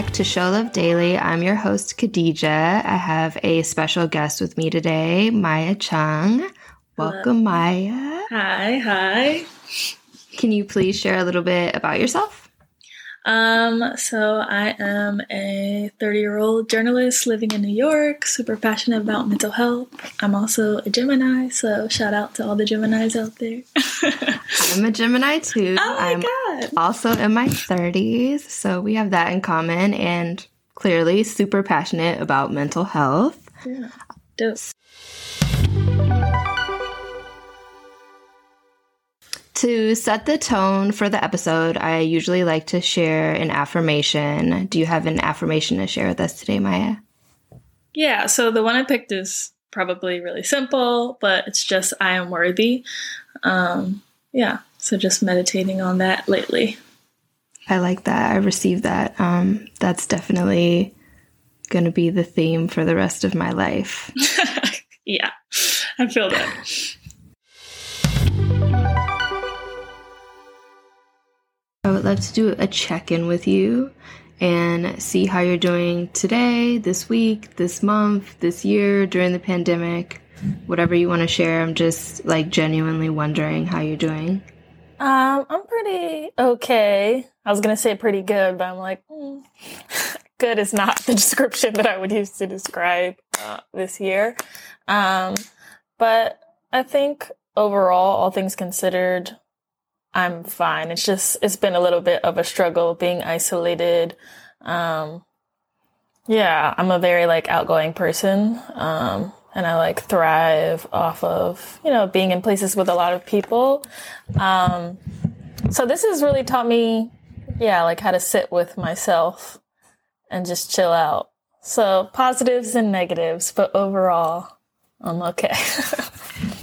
Back to Show Love Daily. I'm your host, Khadija. I have a special guest with me today, Maya Chung. Welcome, Hello. Maya. Hi, hi. Can you please share a little bit about yourself? Um, so I am a 30 year old journalist living in New York, super passionate about mental health. I'm also a Gemini, so shout out to all the Geminis out there. I'm a Gemini too. Oh my I'm God. also in my 30s, so we have that in common and clearly super passionate about mental health. Yeah. Dope. To set the tone for the episode, I usually like to share an affirmation. Do you have an affirmation to share with us today, Maya? Yeah, so the one I picked is probably really simple, but it's just I am worthy. Um, yeah, so just meditating on that lately. I like that. I received that. Um, that's definitely going to be the theme for the rest of my life. yeah, I feel that. I would love to do a check in with you and see how you're doing today, this week, this month, this year, during the pandemic. Whatever you want to share. I'm just like genuinely wondering how you're doing. Um, I'm pretty okay. I was gonna say pretty good, but I'm like, mm. good is not the description that I would use to describe uh, this year. Um, but I think overall, all things considered, I'm fine. It's just it's been a little bit of a struggle being isolated. Um yeah, I'm a very like outgoing person. Um and I like thrive off of, you know, being in places with a lot of people. Um so this has really taught me yeah, like how to sit with myself and just chill out. So positives and negatives, but overall I'm okay.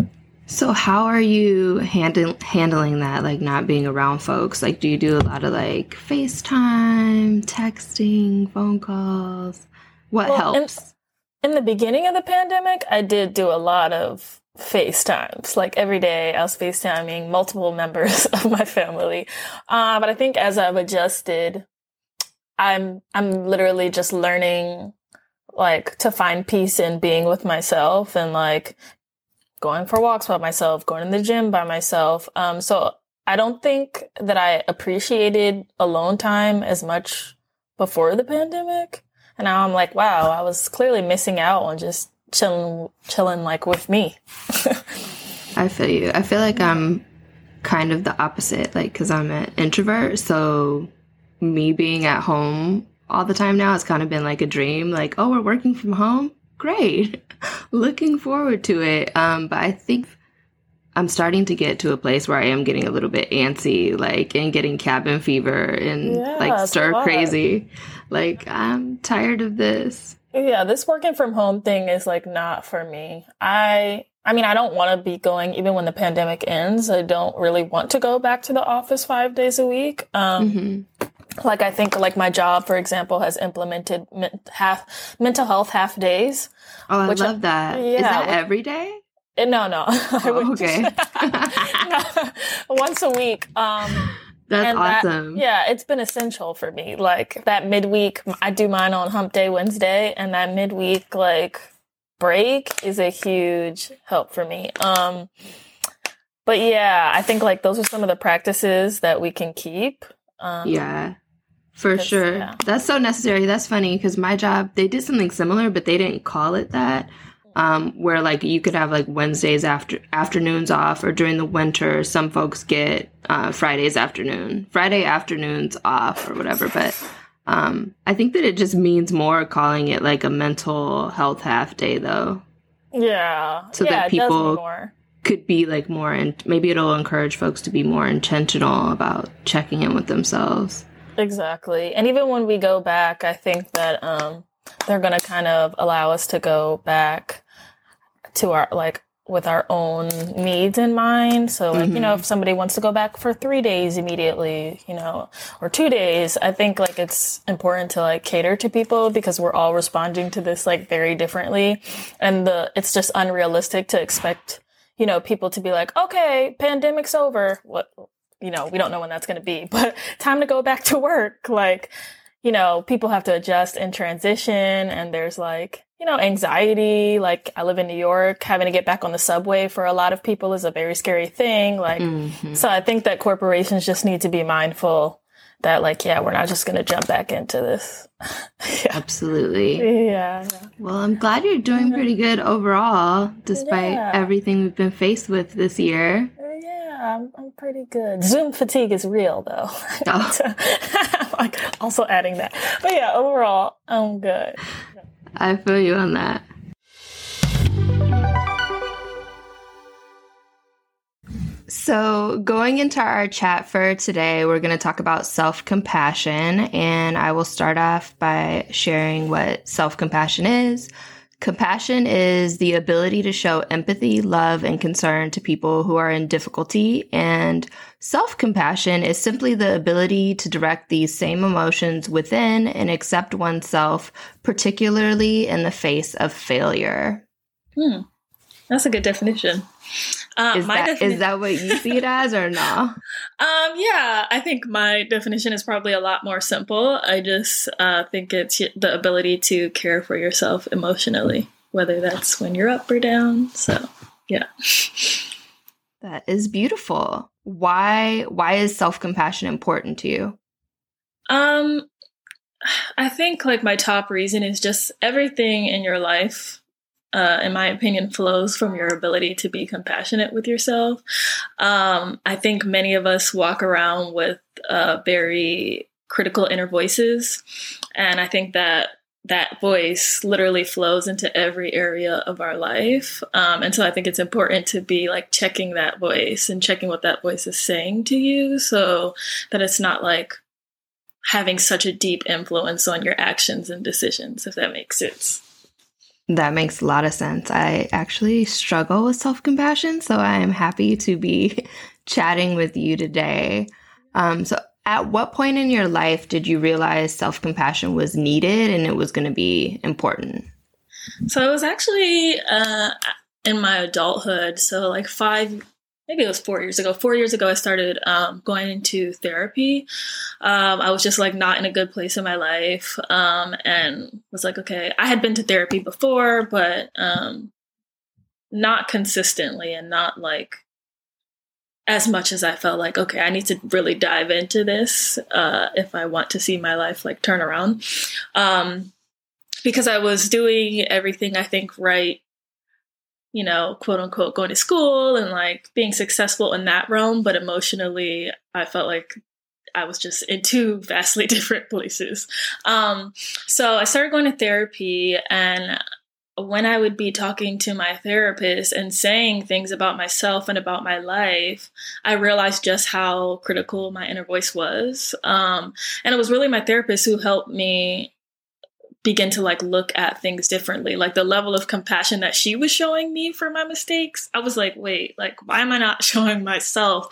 So how are you handling handling that like not being around folks? Like do you do a lot of like FaceTime, texting, phone calls? What well, helps? In, in, the beginning of the pandemic, I did do a lot of FaceTimes. Like every day I was FaceTiming multiple members of my family. Uh, but I think as I've adjusted, I'm I'm literally just learning like to find peace in being with myself and like going for walks by myself, going to the gym by myself. Um, so I don't think that I appreciated alone time as much before the pandemic. And now I'm like, wow, I was clearly missing out on just chilling, chilling like with me. I feel you. I feel like I'm kind of the opposite, like, cause I'm an introvert. So me being at home all the time now has kind of been like a dream. Like, oh, we're working from home great. Looking forward to it. Um, but I think I'm starting to get to a place where I am getting a little bit antsy, like, and getting cabin fever and yeah, like stir crazy. Like, I'm tired of this. Yeah, this working from home thing is like not for me. I I mean, I don't want to be going even when the pandemic ends. I don't really want to go back to the office 5 days a week. Um mm-hmm like I think like my job, for example, has implemented half mental health half days. Oh, I love I, that. Yeah, Is that every day? Eh, no, no. Oh, okay. once a week. Um, That's awesome. That, yeah, it's been essential for me. Like that midweek, I do mine on Hump Day Wednesday, and that midweek like break is a huge help for me. Um, but yeah, I think like those are some of the practices that we can keep. Um, yeah. For sure. Yeah. That's so necessary. That's funny because my job, they did something similar, but they didn't call it that. Um, where like you could have like Wednesdays after afternoons off, or during the winter, some folks get uh, Fridays afternoon, Friday afternoons off, or whatever. But um, I think that it just means more calling it like a mental health half day, though. Yeah. So yeah, that people could be like more, and maybe it'll encourage folks to be more intentional about checking in with themselves. Exactly. And even when we go back, I think that um, they're going to kind of allow us to go back to our, like, with our own needs in mind. So, like, mm-hmm. you know, mm-hmm. if somebody wants to go back for three days immediately, you know, or two days, I think like it's important to like cater to people because we're all responding to this like very differently. And the, it's just unrealistic to expect, you know, people to be like, okay, pandemic's over. What, you know, we don't know when that's going to be, but time to go back to work. Like, you know, people have to adjust and transition and there's like, you know, anxiety. Like I live in New York, having to get back on the subway for a lot of people is a very scary thing. Like, mm-hmm. so I think that corporations just need to be mindful that like, yeah, we're not just going to jump back into this. yeah. Absolutely. Yeah, Well, I'm glad you're doing pretty good overall, despite yeah. everything we've been faced with this year. I'm, I'm pretty good. Zoom fatigue is real though. Oh. like also adding that. But yeah, overall, I'm good. I feel you on that. So, going into our chat for today, we're going to talk about self compassion. And I will start off by sharing what self compassion is, Compassion is the ability to show empathy, love, and concern to people who are in difficulty. And self compassion is simply the ability to direct these same emotions within and accept oneself, particularly in the face of failure. Hmm. That's a good definition. Uh, is, that, defini- is that what you see it as or no? Um, yeah, I think my definition is probably a lot more simple. I just uh, think it's the ability to care for yourself emotionally, whether that's when you're up or down. So, yeah. That is beautiful. Why why is self-compassion important to you? Um I think like my top reason is just everything in your life uh, in my opinion, flows from your ability to be compassionate with yourself. Um, I think many of us walk around with uh, very critical inner voices, and I think that that voice literally flows into every area of our life. Um, and so I think it's important to be like checking that voice and checking what that voice is saying to you so that it's not like having such a deep influence on your actions and decisions, if that makes sense. That makes a lot of sense. I actually struggle with self compassion, so I am happy to be chatting with you today. Um, so, at what point in your life did you realize self compassion was needed and it was going to be important? So, it was actually uh, in my adulthood. So, like five maybe it was four years ago. Four years ago, I started um, going into therapy. Um, I was just like not in a good place in my life, um, and was like, okay, I had been to therapy before, but um, not consistently, and not like as much as I felt like, okay, I need to really dive into this uh, if I want to see my life like turn around. Um, because I was doing everything I think right you know, quote unquote, going to school and like being successful in that realm. But emotionally, I felt like I was just in two vastly different places. Um, so I started going to therapy, and when I would be talking to my therapist and saying things about myself and about my life, I realized just how critical my inner voice was. Um, and it was really my therapist who helped me begin to like look at things differently. Like the level of compassion that she was showing me for my mistakes, I was like, wait, like why am I not showing myself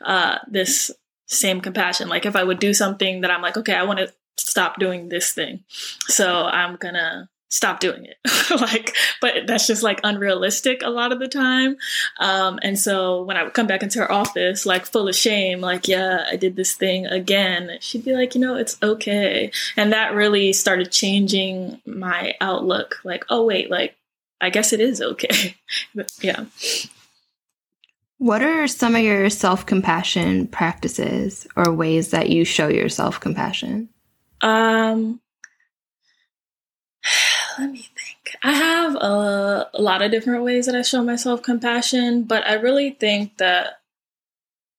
uh, this same compassion? Like if I would do something that I'm like, okay, I want to stop doing this thing, so I'm gonna stop doing it. Like but that's just like unrealistic a lot of the time. Um, and so when i would come back into her office like full of shame like yeah i did this thing again she'd be like you know it's okay. And that really started changing my outlook. Like oh wait like i guess it is okay. Yeah. What are some of your self-compassion practices or ways that you show your self-compassion? Um let me think. I have a, a lot of different ways that I show myself compassion, but I really think that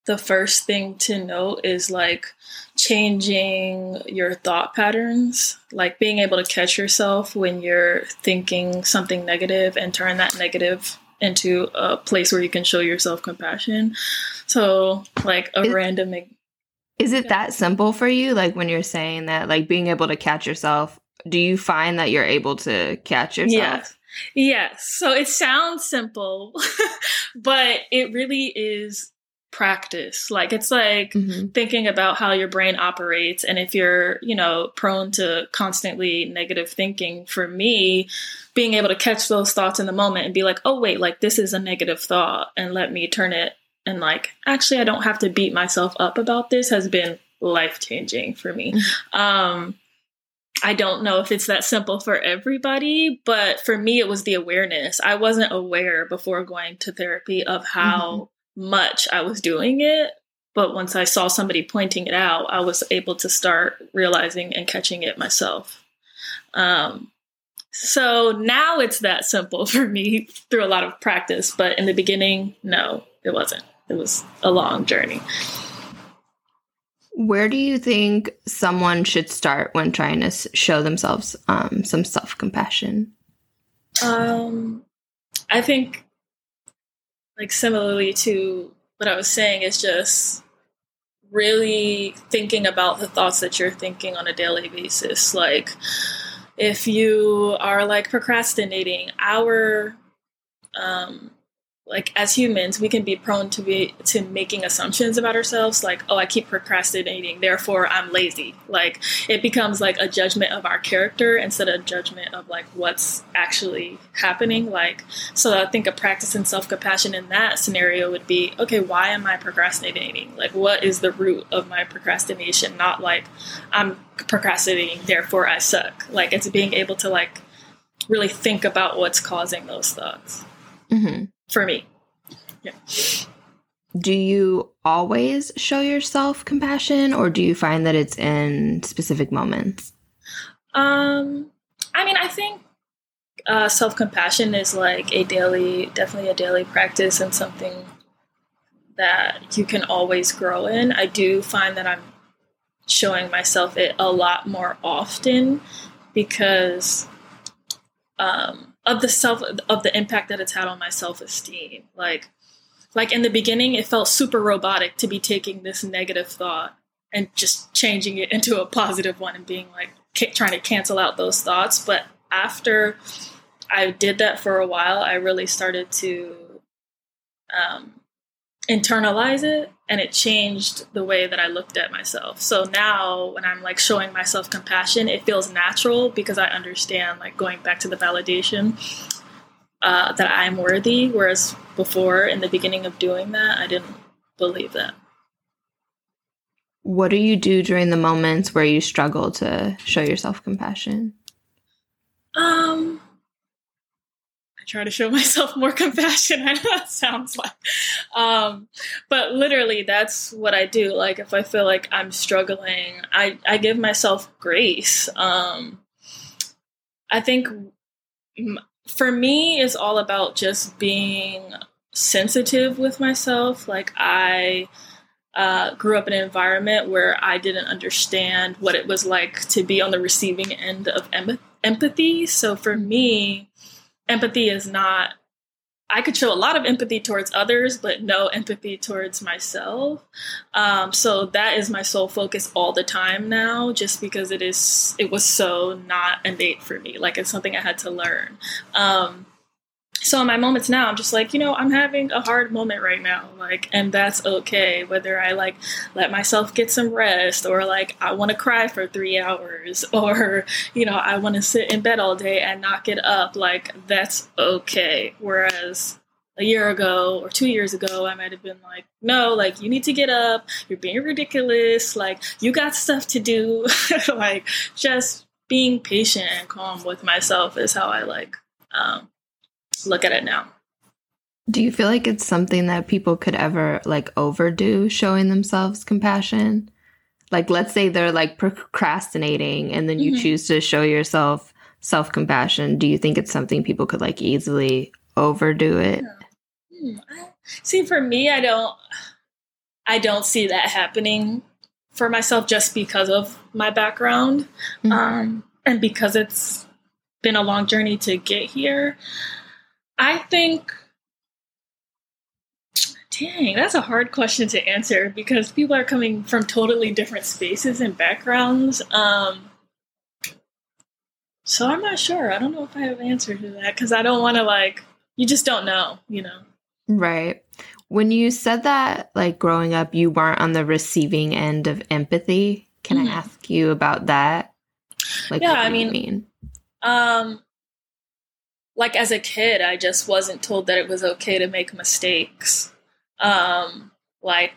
the first thing to note is like changing your thought patterns, like being able to catch yourself when you're thinking something negative and turn that negative into a place where you can show yourself compassion. So, like a is, random. Is it that simple for you? Like when you're saying that, like being able to catch yourself do you find that you're able to catch yourself? Yes. Yes. So it sounds simple, but it really is practice. Like it's like mm-hmm. thinking about how your brain operates and if you're, you know, prone to constantly negative thinking, for me, being able to catch those thoughts in the moment and be like, "Oh wait, like this is a negative thought and let me turn it and like actually I don't have to beat myself up about this has been life-changing for me." Mm-hmm. Um I don't know if it's that simple for everybody, but for me, it was the awareness. I wasn't aware before going to therapy of how mm-hmm. much I was doing it. But once I saw somebody pointing it out, I was able to start realizing and catching it myself. Um, so now it's that simple for me through a lot of practice. But in the beginning, no, it wasn't. It was a long journey. Where do you think someone should start when trying to show themselves um, some self compassion? Um, I think, like similarly to what I was saying, is just really thinking about the thoughts that you're thinking on a daily basis. Like, if you are like procrastinating, our um, like as humans we can be prone to be to making assumptions about ourselves like oh i keep procrastinating therefore i'm lazy. Like it becomes like a judgment of our character instead of a judgment of like what's actually happening. Like so i think a practice in self-compassion in that scenario would be okay why am i procrastinating? Like what is the root of my procrastination? Not like i'm procrastinating therefore i suck. Like it's being able to like really think about what's causing those thoughts. Mm-hmm for me. Yeah. Do you always show yourself compassion or do you find that it's in specific moments? Um I mean, I think uh, self compassion is like a daily, definitely a daily practice and something that you can always grow in. I do find that I'm showing myself it a lot more often because um, of the self of the impact that it's had on my self-esteem. Like like in the beginning it felt super robotic to be taking this negative thought and just changing it into a positive one and being like trying to cancel out those thoughts. But after i did that for a while i really started to um, internalize it and it changed the way that I looked at myself. So now when I'm like showing myself compassion, it feels natural because I understand like going back to the validation uh, that I'm worthy. Whereas before in the beginning of doing that, I didn't believe that. What do you do during the moments where you struggle to show yourself compassion? Um, I try to show myself more compassion. I know that sounds like, um, but literally that's what I do. Like if I feel like I'm struggling, I, I give myself grace. Um, I think for me, it's all about just being sensitive with myself. Like I, uh, grew up in an environment where I didn't understand what it was like to be on the receiving end of em- empathy. So for me, empathy is not I could show a lot of empathy towards others, but no empathy towards myself. Um, so that is my sole focus all the time now, just because it is it was so not innate for me. Like it's something I had to learn. Um, so in my moments now i'm just like you know i'm having a hard moment right now like and that's okay whether i like let myself get some rest or like i want to cry for three hours or you know i want to sit in bed all day and not get up like that's okay. Whereas a year ago or two years ago i might have been like no like you need to get up you're being ridiculous like you got stuff to do. Like just being patient and calm with myself is how i like um, look at it now. Do you feel like it's something that people could ever like overdo showing themselves compassion? Like let's say they're like procrastinating and then you mm-hmm. choose to show yourself self-compassion. Do you think it's something people could like easily overdo it? Hmm. See, for me, I don't I don't see that happening for myself just because of my background. Mm-hmm. Um and because it's been a long journey to get here. I think Dang, that's a hard question to answer because people are coming from totally different spaces and backgrounds. Um, so I'm not sure. I don't know if I have an answer to that because I don't want to like. You just don't know, you know. Right. When you said that, like growing up, you weren't on the receiving end of empathy. Can mm-hmm. I ask you about that? Like, yeah, I mean, mean? Um, like as a kid, I just wasn't told that it was okay to make mistakes. Um, like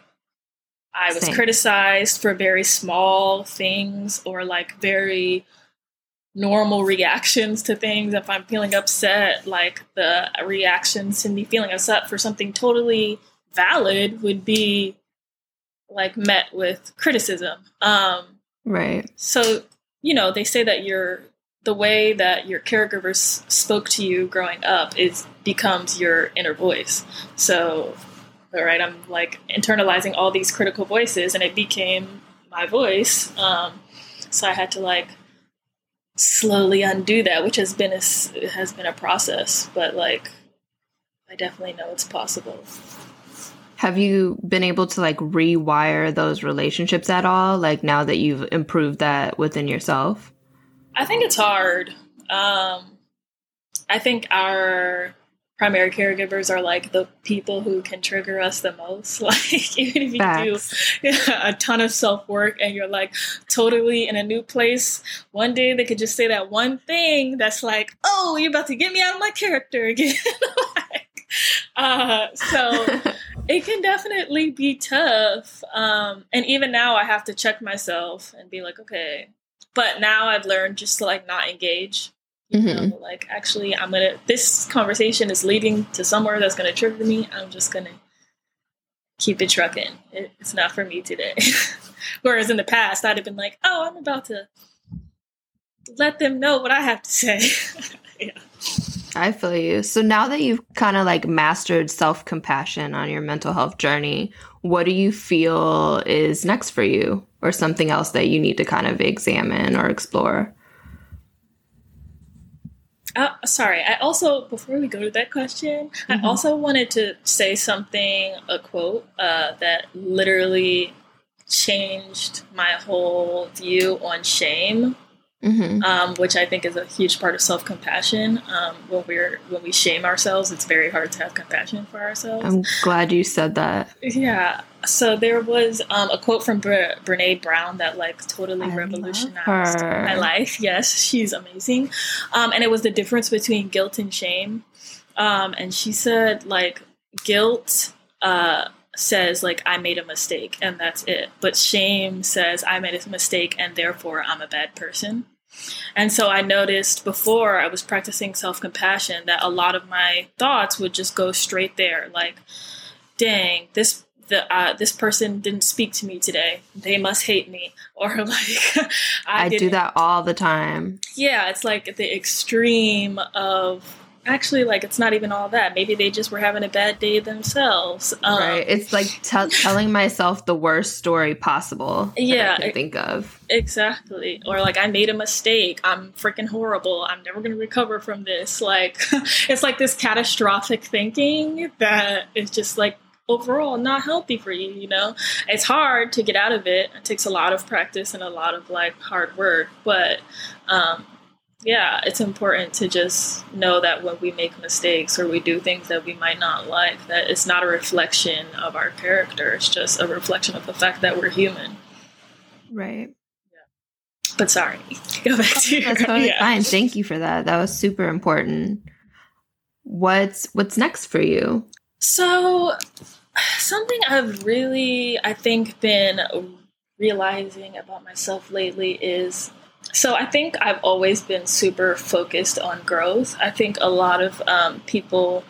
I was Same. criticized for very small things or like very normal reactions to things. If I'm feeling upset, like the reactions to me feeling upset for something totally valid would be like met with criticism. Um, right. So, you know, they say that your the way that your caregivers spoke to you growing up is becomes your inner voice. So, all right, I'm like internalizing all these critical voices, and it became my voice. Um, so I had to like slowly undo that, which has been a has been a process. But like, I definitely know it's possible. Have you been able to like rewire those relationships at all? Like now that you've improved that within yourself? I think it's hard. Um, I think our primary caregivers are like the people who can trigger us the most. Like even if you Facts. do yeah, a ton of self work and you're like totally in a new place, one day they could just say that one thing that's like, "Oh, you're about to get me out of my character again." like, uh, so it can definitely be tough. Um, and even now, I have to check myself and be like, okay. But now I've learned just to like not engage Mm-hmm. Know, like, actually, I'm gonna. This conversation is leading to somewhere that's gonna trigger me. I'm just gonna keep it trucking. It, it's not for me today. Whereas in the past, I'd have been like, "Oh, I'm about to let them know what I have to say." yeah. I feel you. So now that you've kind of like mastered self compassion on your mental health journey, what do you feel is next for you, or something else that you need to kind of examine or explore? Uh, sorry, I also before we go to that question, mm-hmm. I also wanted to say something, a quote uh, that literally changed my whole view on shame mm-hmm. um, which I think is a huge part of self compassion. Um, when we're when we shame ourselves, it's very hard to have compassion for ourselves. I'm glad you said that. Yeah. So there was um, a quote from Bre- Brene Brown that like totally I revolutionized my life. Yes, she's amazing, um, and it was the difference between guilt and shame. Um, and she said like guilt. Uh, says like I made a mistake and that's it. But shame says I made a mistake and therefore I'm a bad person. And so I noticed before I was practicing self compassion that a lot of my thoughts would just go straight there, like, dang, this the uh, this person didn't speak to me today. They must hate me, or like I, I do that all the time. Yeah, it's like the extreme of actually like it's not even all that. Maybe they just were having a bad day themselves. Um, right. It's like t- telling myself the worst story possible yeah I can think of. exactly. Or like i made a mistake. I'm freaking horrible. I'm never going to recover from this. Like it's like this catastrophic thinking that is just like overall not healthy for you you know? It's hard to get out of it. It takes a lot of practice and a lot of like hard work. But um yeah, it's important to just know that when we make mistakes or we do things that we might not like, that it's not a reflection of our character. It's just a reflection of the fact that we're human. Right. Yeah. But sorry, go back to oh, That's totally yeah. fine. Thank you for that. That was super important. What's what's next for you? So, something I've really, I think, been realizing about myself lately is so I think I've always been super focused on growth. I think a lot of um, people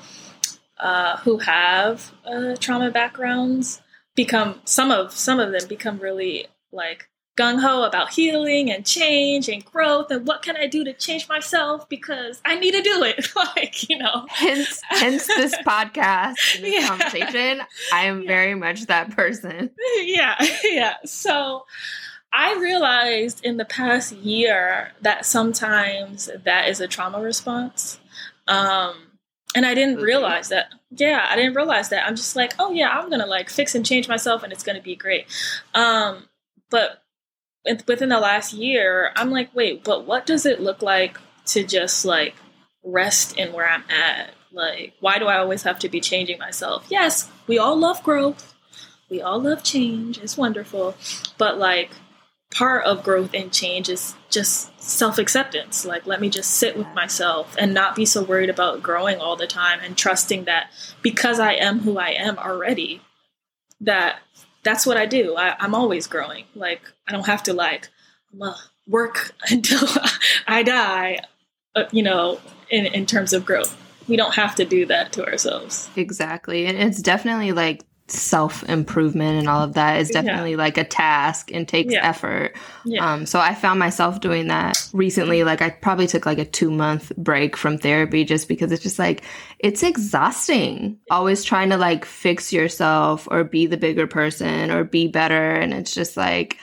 uh, who have uh, trauma backgrounds become some of some of them become really like gung ho about healing and change and growth and what can I do to change myself because I need to do it. like, you know. Hence hence this podcast, this yeah. conversation. I am yeah. very much that person. Yeah. Yeah. So I realized in the past year that sometimes that is a trauma response. Um, and I didn't realize that. Yeah, I didn't realize that. I'm just like, oh yeah, I'm gonna like fix and change myself, and it's gonna be great. Um, but within the last year, I'm like, wait, but what does it look like to just like rest in where I'm at? Like, why do I always have to be changing myself? Yes, we all love growth. We all love change. It's wonderful. But like, part of growth and change is just self acceptance. Like, let me just sit with myself and not be so worried about growing all the time and trusting that because I am who I am already, that that's what I do. I, am always growing. Like, I don't have to, like, work until I die, uh, you know, in, in terms of growth. We don't have to do that to ourselves. Exactly. And it's definitely like self improvement and all of that is definitely yeah. like a task and takes yeah. effort. Yeah. Um, so I found myself doing that recently. Like I probably took like a two month break from therapy just because it's just like, it's exhausting. Always trying to like fix yourself or be the bigger person or be better. And it's just like,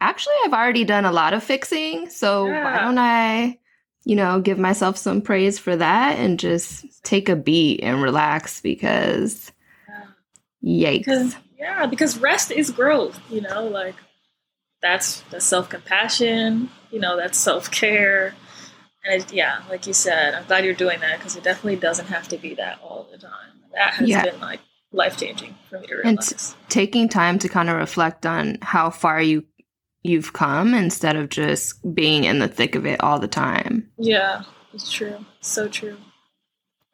actually, I've already done a lot of fixing. So why don't I? You know, give myself some praise for that and just take a beat and relax because Yikes. Because, yeah, because rest is growth, you know, like that's the self compassion, you know, that's self care. And it, yeah, like you said, I'm glad you're doing that because it definitely doesn't have to be that all the time. That has yeah. been like life changing for me to realize. And t- taking time to kind of reflect on how far you you've come instead of just being in the thick of it all the time. Yeah, it's true. So true.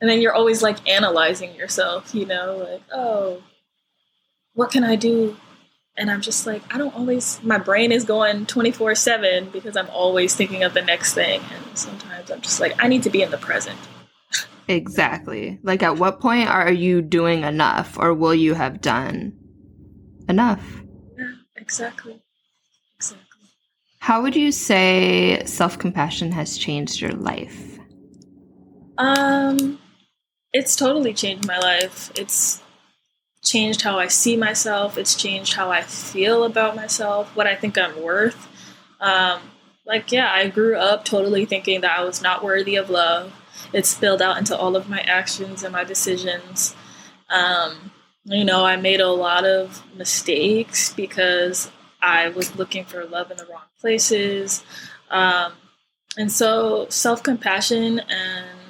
And then you're always like analyzing yourself, you know, like, oh, what can I do? And I'm just like, I don't always, my brain is going 24 7 because I'm always thinking of the next thing. And sometimes I'm just like, I need to be in the present. Exactly. Like, at what point are you doing enough or will you have done enough? Yeah, exactly. Exactly. How would you say self compassion has changed your life? Um, it's totally changed my life. It's changed how I see myself. It's changed how I feel about myself, what I think I'm worth. Um, like, yeah, I grew up totally thinking that I was not worthy of love. It spilled out into all of my actions and my decisions. Um, you know, I made a lot of mistakes because I was looking for love in the wrong places. Um, and so self compassion and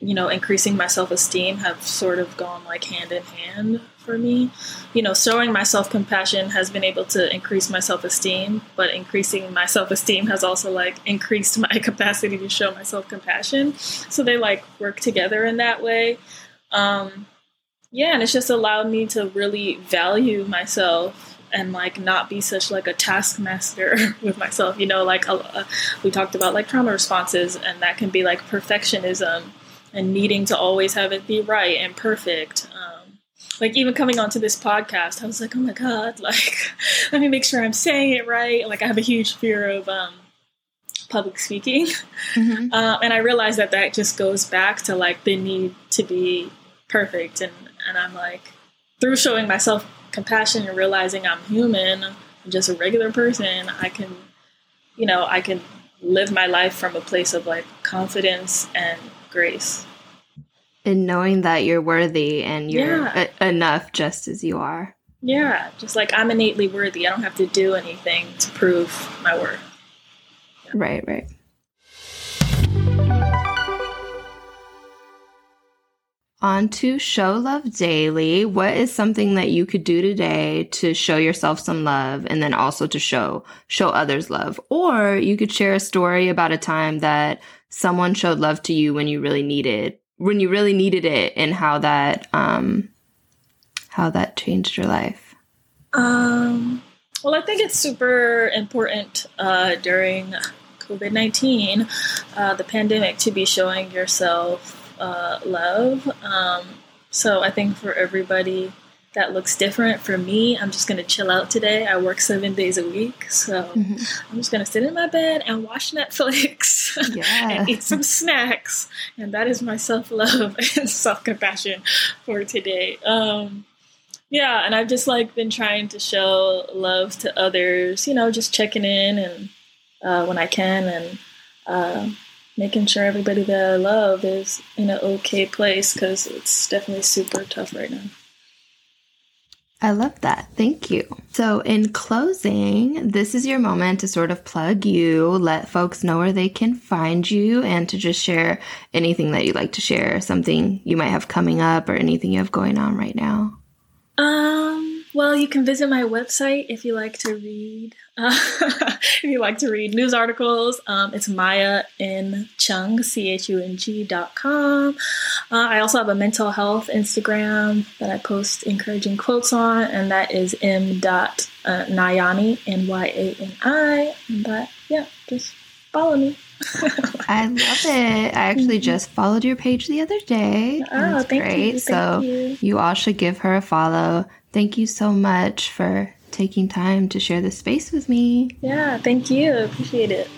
you know, increasing my self esteem have sort of gone like hand in hand for me. You know, showing my self compassion has been able to increase my self esteem, but increasing my self esteem has also like increased my capacity to show my self compassion. So they like work together in that way. Um, yeah, and it's just allowed me to really value myself and like not be such like a taskmaster with myself. You know, like we talked about like trauma responses, and that can be like perfectionism and needing to always have it be right and perfect. Um, like even coming onto this podcast, I was like, oh my god, like let me make sure I'm saying it right. Like I have a huge fear of um, public speaking, mm-hmm. uh, and I realized that that just goes back to like the need to be perfect, and and I'm like through showing myself compassion and realizing I'm human, I'm just a regular person, I can, you know, I can live my life from a place of like confidence and grace. And knowing that you're worthy and you're yeah. a- enough just as you are. Yeah, just like I'm innately worthy. I don't have to do anything to prove my worth. Yeah. Right, right. On to Show Love Daily. What is something that you could do today to show yourself some love and then also to show show others love? Or you could share a story about a time that someone showed love to you when you really needed when you really needed it and how that um how that changed your life um well i think it's super important uh during covid-19 uh the pandemic to be showing yourself uh love um so i think for everybody that looks different. For me, I'm just going to chill out today. I work seven days a week. So mm-hmm. I'm just going to sit in my bed and watch Netflix yeah. and eat some snacks. And that is my self love and self compassion for today. Um, yeah, and I've just like been trying to show love to others, you know, just checking in and uh, when I can and uh, making sure everybody that I love is in an okay place because it's definitely super tough right now. I love that. Thank you. So, in closing, this is your moment to sort of plug you, let folks know where they can find you, and to just share anything that you'd like to share, something you might have coming up or anything you have going on right now. Um, Well, you can visit my website if you like to read. Uh, if you like to read news articles, um, it's Maya in Chung, C H U N G dot com. Uh, I also have a mental health Instagram that I post encouraging quotes on, and that is m dot uh, Nayani N Y A N I. But yeah, just follow me. I love it. I actually just followed your page the other day. Oh, thank great. you. so Thank you. all should give her a follow. Thank you so much for taking time to share this space with me. Yeah, thank you. Appreciate it.